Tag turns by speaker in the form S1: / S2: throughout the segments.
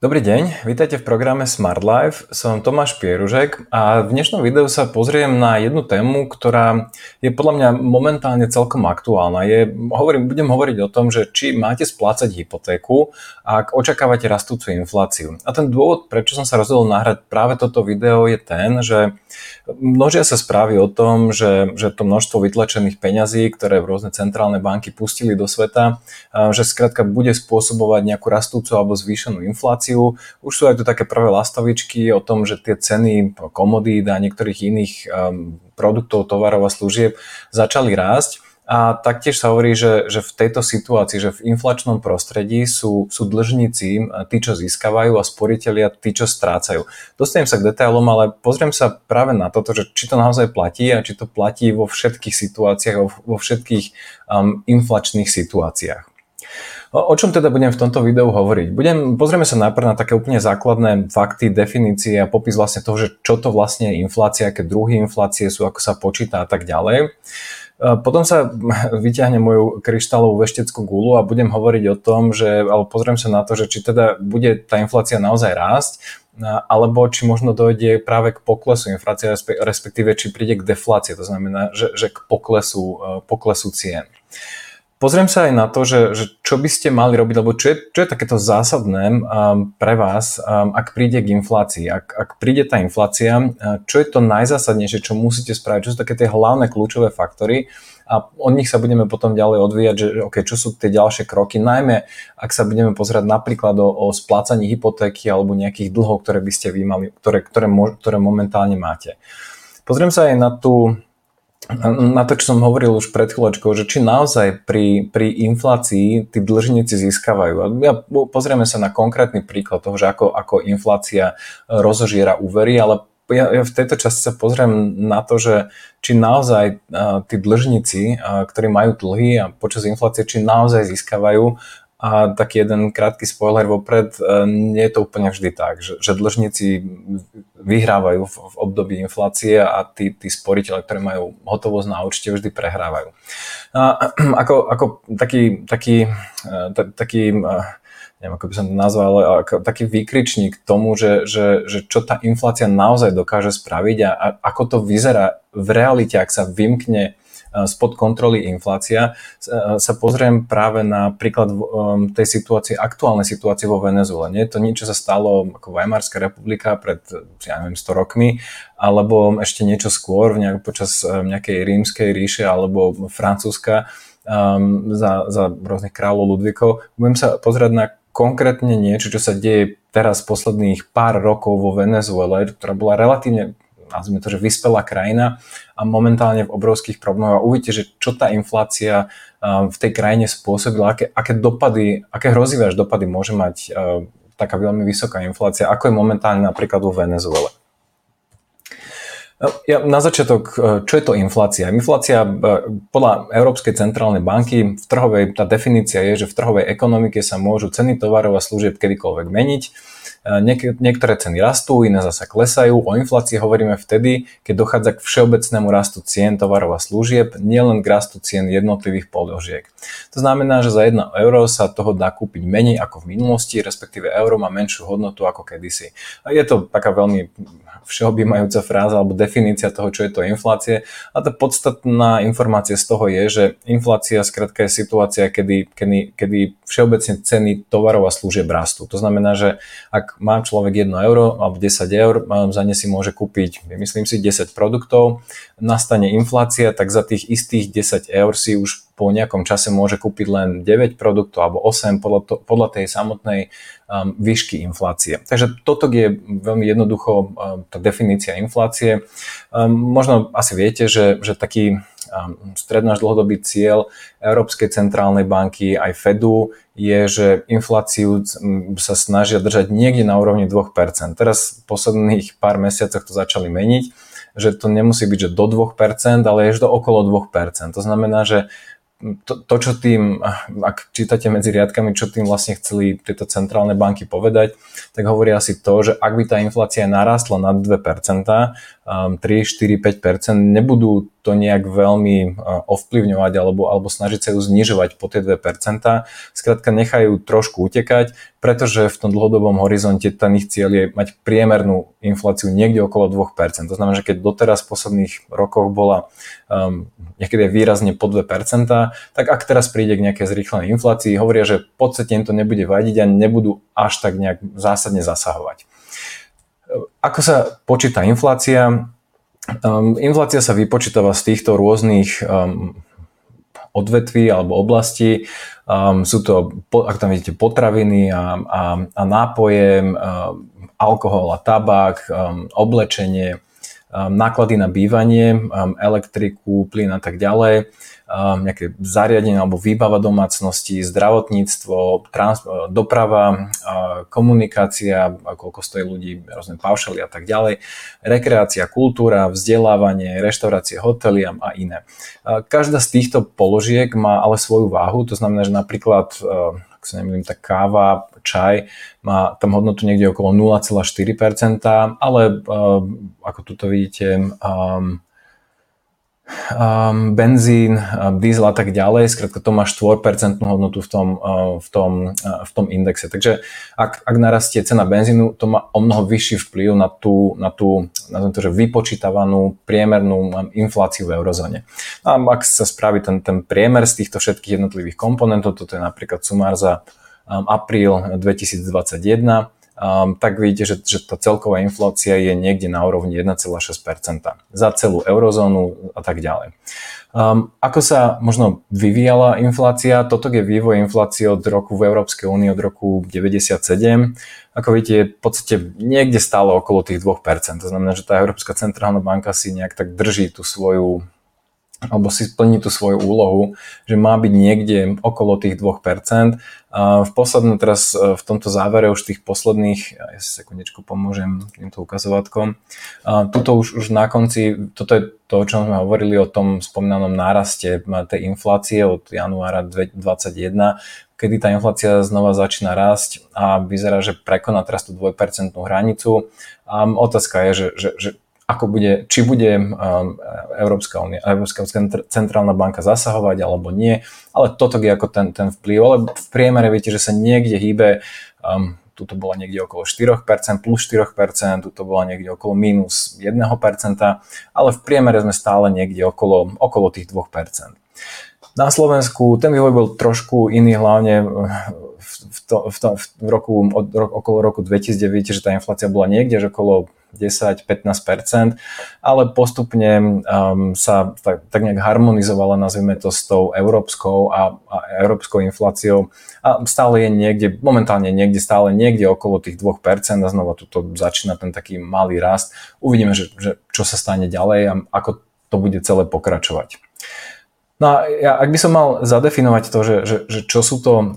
S1: Dobrý deň, vítajte v programe Smart Life. Som Tomáš Pieružek a v dnešnom videu sa pozriem na jednu tému, ktorá je podľa mňa momentálne celkom aktuálna. Je, hovorím, budem hovoriť o tom, že či máte splácať hypotéku, ak očakávate rastúcu infláciu. A ten dôvod, prečo som sa rozhodol nahrať práve toto video je ten, že množia sa správy o tom, že, že to množstvo vytlačených peňazí, ktoré rôzne centrálne banky pustili do sveta, že skrátka bude spôsobovať nejakú rastúcu alebo zvýšenú infláciu infláciu. Už sú aj tu také prvé lastovičky o tom, že tie ceny komodít a niektorých iných um, produktov, tovarov a služieb začali rásť. A taktiež sa hovorí, že, že v tejto situácii, že v inflačnom prostredí sú, sú dlžníci tí, čo získavajú a sporiteľia tí, čo strácajú. Dostanem sa k detailom, ale pozriem sa práve na toto, že či to naozaj platí a či to platí vo všetkých situáciách, vo, vo všetkých um, inflačných situáciách. O čom teda budem v tomto videu hovoriť? Budem, pozrieme sa najprv na také úplne základné fakty, definície a popis vlastne toho, že čo to vlastne je inflácia, aké druhy inflácie sú, ako sa počíta a tak ďalej. Potom sa vyťahnem moju kryštálovú vešteckú gulu a budem hovoriť o tom, že, alebo pozriem sa na to, že či teda bude tá inflácia naozaj rásť, alebo či možno dojde práve k poklesu inflácie, respektíve či príde k deflácii, to znamená, že, že k poklesu, poklesu cien. Pozriem sa aj na to, že, že čo by ste mali robiť, lebo čo je, čo je takéto zásadné um, pre vás, um, ak príde k inflácii. Ak, ak príde tá inflácia, uh, čo je to najzásadnejšie, čo musíte spraviť, čo sú také tie hlavné kľúčové faktory a od nich sa budeme potom ďalej odvíjať, že okay, čo sú tie ďalšie kroky, najmä ak sa budeme pozerať napríklad o, o splácaní hypotéky alebo nejakých dlhov, ktoré by ste vy mali, ktoré, ktoré, ktoré momentálne máte. Pozriem sa aj na tú na to, čo som hovoril už pred chvíľočkou, že či naozaj pri, pri inflácii tí dlžníci získavajú. A ja, pozrieme sa na konkrétny príklad toho, že ako, ako inflácia rozožiera úvery, ale ja, ja v tejto časti sa pozriem na to, že či naozaj uh, tí dlžníci, uh, ktorí majú dlhy a počas inflácie, či naozaj získavajú a taký jeden krátky spoiler vopred, e, nie je to úplne vždy tak, že, že dlžníci vyhrávajú v, v období inflácie a tí, tí sporiteľe, ktorí majú hotovosť na účte, vždy prehrávajú. A, ako, ako taký, taký, e, taký e, neviem, ako by som to nazval, ale ako taký výkričník tomu, že, že, že čo tá inflácia naozaj dokáže spraviť a, a ako to vyzerá v realite, ak sa vymkne spod kontroly inflácia, eh, sa pozriem práve na príklad tej situácie, aktuálnej situácie vo Venezuele. Nie je to nič, čo sa stalo ako Weimarská republika pred, ja neviem, 100 rokmi, alebo ešte niečo skôr, nejak, počas eh, nejakej rímskej ríše alebo Francúzska um, za, za rôznych kráľov Ludvíkov. Budem sa pozerať na konkrétne niečo, čo sa deje teraz posledných pár rokov vo Venezuele, ktorá bola relatívne nazvime to, že vyspelá krajina a momentálne v obrovských problémoch a uvidíte, že čo tá inflácia v tej krajine spôsobila, aké, aké dopady, aké hrozivé až dopady môže mať taká veľmi vysoká inflácia, ako je momentálne napríklad vo Venezuele. Ja, na začiatok, čo je to inflácia? Inflácia podľa Európskej centrálnej banky v trhovej, tá definícia je, že v trhovej ekonomike sa môžu ceny tovarov a služieb kedykoľvek meniť niek- niektoré ceny rastú, iné zasa klesajú. O inflácii hovoríme vtedy, keď dochádza k všeobecnému rastu cien tovarov a služieb, nielen k rastu cien jednotlivých položiek. To znamená, že za 1 euro sa toho dá kúpiť menej ako v minulosti, respektíve euro má menšiu hodnotu ako kedysi. A je to taká veľmi všeobjímajúca fráza alebo definícia toho, čo je to inflácie. A tá podstatná informácia z toho je, že inflácia skrátka je situácia, kedy, kedy, kedy všeobecne ceny tovarov a služieb rastú. To znamená, že ak má človek 1 euro alebo 10 eur, za ne si môže kúpiť, myslím si, 10 produktov, nastane inflácia, tak za tých istých 10 eur si už po nejakom čase môže kúpiť len 9 produktov alebo 8 podľa, to, podľa tej samotnej um, výšky inflácie. Takže toto je veľmi jednoducho um, tá definícia inflácie. Um, možno asi viete, že, že taký stredná až dlhodobý cieľ Európskej centrálnej banky aj Fedu je, že infláciu sa snažia držať niekde na úrovni 2%. Teraz v posledných pár mesiacoch to začali meniť, že to nemusí byť, že do 2%, ale je do okolo 2%. To znamená, že to, to, čo tým, ak čítate medzi riadkami, čo tým vlastne chceli tieto centrálne banky povedať, tak hovoria asi to, že ak by tá inflácia narastla nad 2%, 3, 4, 5% nebudú to nejak veľmi ovplyvňovať alebo, alebo snažiť sa ju znižovať po tie 2 Skrátka nechajú trošku utekať, pretože v tom dlhodobom horizonte ten ich cieľ je mať priemernú infláciu niekde okolo 2% To znamená, že keď doteraz v posledných rokoch bola um, niekedy výrazne po 2% tak ak teraz príde k nejakej zrýchlenej inflácii, hovoria, že v podstate im to nebude vadiť a nebudú až tak nejak zásadne zasahovať. Ako sa počíta inflácia? Um, inflácia sa vypočítava z týchto rôznych um, odvetví alebo oblastí. Um, sú to, ak tam vidíte, potraviny a, a, a nápoje, um, alkohol a tabák, um, oblečenie, náklady na bývanie, um, elektriku, plyn a tak ďalej nejaké zariadenie alebo výbava domácnosti, zdravotníctvo, trans, doprava, komunikácia, koľko stojí ľudí, rôzne paušaly a tak ďalej, rekreácia, kultúra, vzdelávanie, reštaurácie, hotely a iné. Každá z týchto položiek má ale svoju váhu, to znamená, že napríklad ak sa nemýlim, tak káva, čaj má tam hodnotu niekde okolo 0,4%, ale uh, ako tuto vidíte, um, um, benzín, uh, diesel a tak ďalej, skrátka to má 4% hodnotu v tom, uh, v tom, v tom indexe. Takže ak, ak narastie cena benzínu, to má o mnoho vyšší vplyv na tú, na tú na to, že vypočítavanú priemernú infláciu v eurozóne. A ak sa spraví ten, ten priemer z týchto všetkých jednotlivých komponentov, toto je napríklad sumár za apríl 2021, um, tak vidíte, že, že tá celková inflácia je niekde na úrovni 1,6% za celú eurozónu a tak ďalej. Um, ako sa možno vyvíjala inflácia? Toto je vývoj inflácie od roku v Európskej únii od roku 97. Ako vidíte, je v podstate niekde stále okolo tých 2%. To znamená, že tá Európska centrálna banka si nejak tak drží tú svoju alebo si splní tú svoju úlohu, že má byť niekde okolo tých 2%. A v poslednom teraz e, v tomto závere už tých posledných, ja si sekundičku pomôžem týmto ukazovatkom, a tuto už, už na konci, toto je to, o čom sme hovorili o tom spomínanom náraste tej inflácie od januára 2021, kedy tá inflácia znova začína rásť a vyzerá, že prekoná teraz tú 2% hranicu. A otázka je, že, že, že ako bude, či bude um, Európska, unia, Európska centrálna banka zasahovať alebo nie, ale toto je ako ten, ten vplyv, ale v priemere viete, že sa niekde hýbe, um, tuto bola niekde okolo 4%, plus 4%, tuto bola niekde okolo minus 1%, ale v priemere sme stále niekde okolo, okolo tých 2%. Na Slovensku ten vývoj bol trošku iný, hlavne v, to, v, to, v roku, od, okolo roku 2009, že tá inflácia bola niekde, že okolo 10-15%, ale postupne um, sa tak, tak nejak harmonizovala, nazvime to, s tou európskou a, a európskou infláciou a stále je niekde, momentálne niekde, stále niekde okolo tých 2% a znova tu začína ten taký malý rast. Uvidíme, že, že čo sa stane ďalej a ako to bude celé pokračovať. No a ja, ak by som mal zadefinovať to, že, že, že čo sú to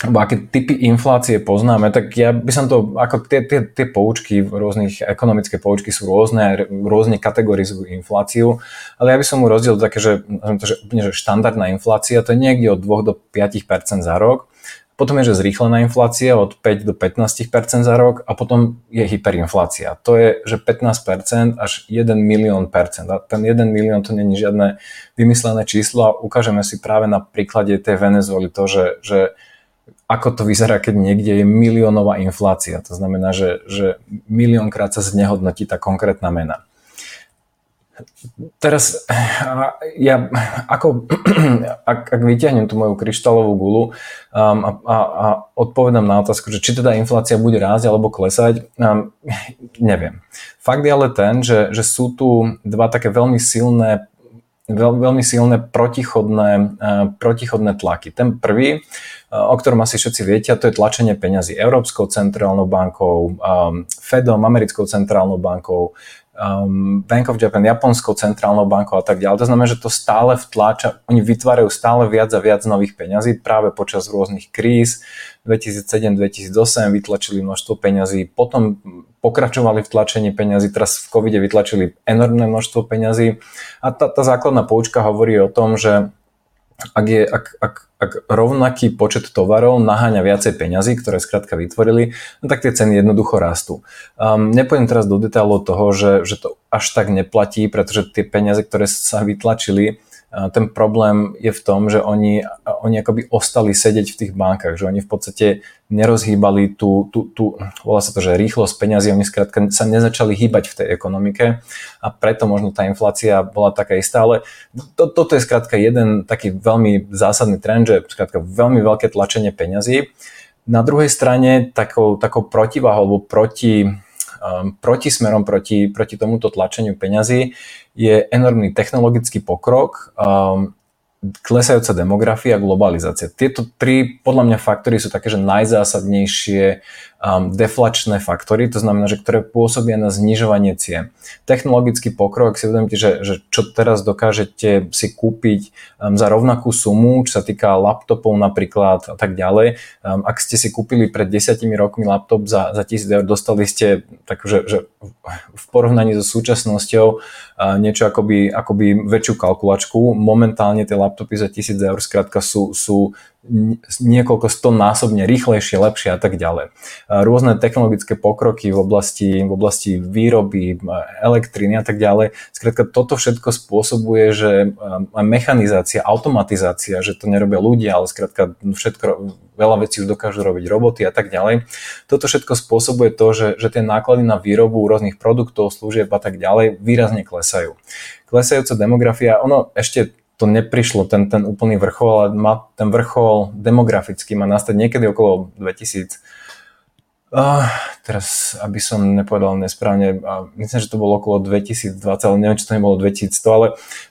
S1: alebo aké typy inflácie poznáme, tak ja by som to, ako tie, tie, tie poučky, rôznych ekonomické poučky sú rôzne, rôzne kategorizujú infláciu, ale ja by som mu rozdiel také, že, to, že úplne že štandardná inflácia, to je niekde od 2 do 5% za rok, potom je, že zrýchlená inflácia od 5 do 15% za rok a potom je hyperinflácia. To je, že 15% až 1 milión percent. A ten 1 milión to není žiadne vymyslené číslo a ukážeme si práve na príklade tej Venezuely to, že, že ako to vyzerá, keď niekde je miliónová inflácia. To znamená, že, že miliónkrát sa znehodnotí tá konkrétna mena. Teraz ja ako, ak, ak vyťahnem tú moju kryštálovú gulu um, a, a, a odpovedám na otázku, že či teda inflácia bude rásť alebo klesať, um, neviem. Fakt je ale ten, že, že sú tu dva také veľmi silné veľ, veľmi silné protichodné, uh, protichodné tlaky. Ten prvý o ktorom asi všetci viete, to je tlačenie peňazí Európskou centrálnou bankou, um, Fedom, Americkou centrálnou bankou, um, Bank of Japan, Japonskou centrálnou bankou a tak ďalej. To znamená, že to stále vtláča, oni vytvárajú stále viac a viac nových peňazí práve počas rôznych kríz. 2007-2008 vytlačili množstvo peňazí, potom pokračovali v tlačení peňazí, teraz v covide vytlačili enormné množstvo peňazí a tá, tá základná poučka hovorí o tom, že ak, je, ak, ak, ak rovnaký počet tovarov naháňa viacej peňazí, ktoré skrátka vytvorili, no tak tie ceny jednoducho rastú. Um, nepôjdem teraz do detailov toho, že, že to až tak neplatí, pretože tie peniaze, ktoré sa vytlačili, ten problém je v tom, že oni, oni akoby ostali sedieť v tých bankách, že oni v podstate nerozhýbali tú, tú, tú volá sa to, že rýchlosť peňazí, oni skrátka sa nezačali hýbať v tej ekonomike a preto možno tá inflácia bola taká istá, ale to, toto je skrátka jeden taký veľmi zásadný trend, že skrátka veľmi veľké tlačenie peňazí. Na druhej strane takou, takou protivahou alebo proti protismerom proti, proti tomuto tlačeniu peňazí je enormný technologický pokrok, um, klesajúca demografia a globalizácia. Tieto tri podľa mňa faktory sú také, že najzásadnejšie um, deflačné faktory, to znamená, že ktoré pôsobia na znižovanie cien. Technologický pokrok, si uvedomíte, že, že čo teraz dokážete si kúpiť um, za rovnakú sumu, čo sa týka laptopov napríklad a tak ďalej. Um, ak ste si kúpili pred desiatimi rokmi laptop za, za 1000 eur, dostali ste tak, že v porovnaní so súčasnosťou uh, niečo akoby, akoby väčšiu kalkulačku. Momentálne tie laptopy za 1000 eur skrátka sú, sú niekoľko sto násobne rýchlejšie, lepšie a tak ďalej. Rôzne technologické pokroky v oblasti, v oblasti výroby, elektriny a tak ďalej. Skrátka, toto všetko spôsobuje, že mechanizácia, automatizácia, že to nerobia ľudia, ale skrátka všetko, veľa vecí už dokážu robiť roboty a tak ďalej. Toto všetko spôsobuje to, že, že tie náklady na výrobu rôznych produktov, služieb a tak ďalej výrazne klesajú klesajúca demografia, ono ešte to neprišlo, ten, ten úplný vrchol, ale má, ten vrchol demografický má nastať niekedy okolo 2000. Uh, teraz, aby som nepovedal nesprávne, uh, myslím, že to bolo okolo 2020, ale neviem, či to nebolo 2100, ale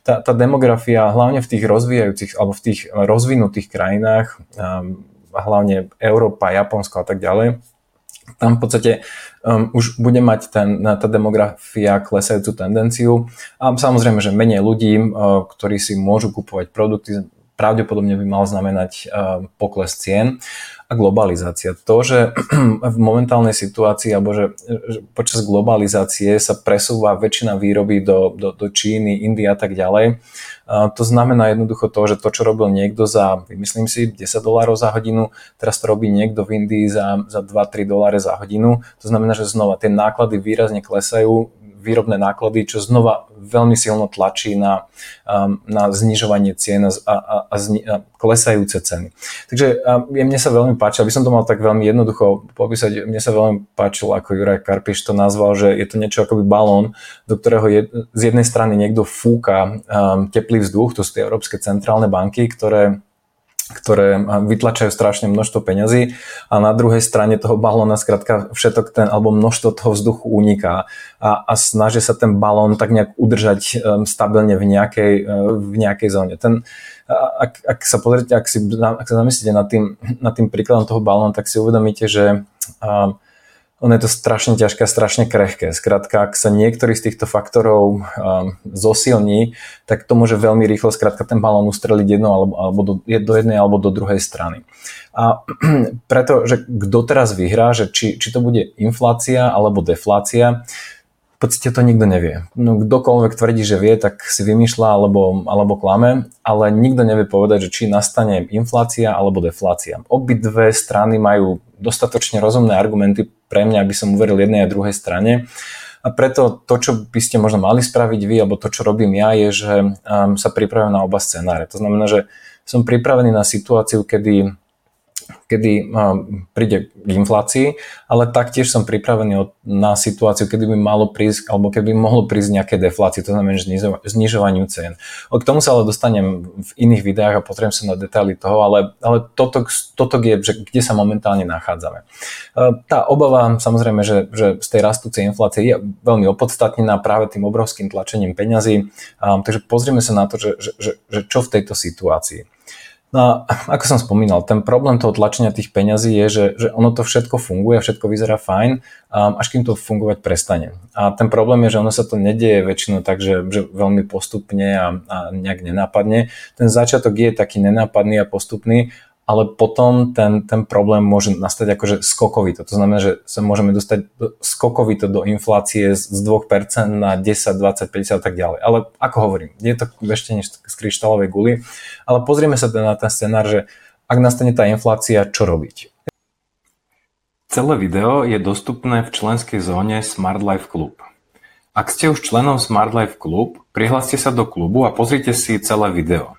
S1: tá, tá demografia, hlavne v tých rozvíjajúcich, alebo v tých rozvinutých krajinách, um, hlavne Európa, Japonsko a tak ďalej, tam v podstate um, už bude mať ten, tá demografia klesajúcu tendenciu. A samozrejme, že menej ľudí, uh, ktorí si môžu kupovať produkty, pravdepodobne by mal znamenať uh, pokles cien a globalizácia. To, že v momentálnej situácii, alebo že, počas globalizácie sa presúva väčšina výroby do, do, do Číny, Indie a tak ďalej, to znamená jednoducho to, že to, čo robil niekto za, myslím si, 10 dolárov za hodinu, teraz to robí niekto v Indii za, za 2-3 doláre za hodinu. To znamená, že znova tie náklady výrazne klesajú, výrobné náklady, čo znova veľmi silno tlačí na, um, na znižovanie cien a, a, a, zni, a klesajúce ceny. Takže um, mne sa veľmi páči, aby som to mal tak veľmi jednoducho popísať, mne sa veľmi páčilo, ako Juraj Karpiš to nazval, že je to niečo akoby balón, do ktorého je, z jednej strany niekto fúka um, teplý vzduch, to sú tie európske centrálne banky, ktoré ktoré vytlačajú strašne množstvo peňazí a na druhej strane toho balóna skrátka všetok ten, alebo množstvo toho vzduchu uniká a, a snaží sa ten balón tak nejak udržať um, stabilne v nejakej, uh, v nejakej zóne. Ten, ak, ak sa pozrite, ak, si, ak sa zamyslíte nad tým, nad tým príkladom toho balóna, tak si uvedomíte, že uh, ono je to strašne ťažké a strašne krehké. Skrátka, ak sa niektorý z týchto faktorov um, zosilní, tak to môže veľmi rýchlo skrátka ten balón ustreliť jedno alebo, alebo do, do jednej alebo do druhej strany. A preto, že kto teraz vyhrá, že či, či to bude inflácia alebo deflácia, v podstate to nikto nevie. No, kdokoľvek tvrdí, že vie, tak si vymýšľa alebo, alebo klame, ale nikto nevie povedať, že či nastane inflácia alebo deflácia. Obidve strany majú dostatočne rozumné argumenty pre mňa, aby som uveril jednej a druhej strane. A preto to, čo by ste možno mali spraviť vy, alebo to, čo robím ja, je, že um, sa pripravujem na oba scenáre. To znamená, že som pripravený na situáciu, kedy kedy príde k inflácii, ale taktiež som pripravený na situáciu, kedy by malo prísť, alebo keby mohlo prísť nejaké deflácie, to znamená znižovaniu cien. K tomu sa ale dostanem v iných videách a potrebujem sa na detaily toho, ale, ale toto, toto je, že kde sa momentálne nachádzame. Tá obava, samozrejme, že, že z tej rastúcej inflácie je veľmi opodstatnená práve tým obrovským tlačením peňazí, takže pozrieme sa na to, že, že, že čo v tejto situácii. No ako som spomínal, ten problém toho tlačenia tých peňazí je, že, že ono to všetko funguje, všetko vyzerá fajn, um, až kým to fungovať prestane. A ten problém je, že ono sa to nedieje väčšinou tak, že, že veľmi postupne a, a nejak nenápadne. Ten začiatok je taký nenápadný a postupný, ale potom ten, ten problém môže nastať akože skokovito. To znamená, že sa môžeme dostať skokovito do inflácie z 2% na 10, 20, 50 a tak ďalej. Ale ako hovorím, je to ešte než z kryštálovej guly, ale pozrieme sa teda na ten scenár, že ak nastane tá inflácia, čo robiť? Celé video je dostupné v členskej zóne Smart Life Club. Ak ste už členom Smart Life Club, prihláste sa do klubu a pozrite si celé video.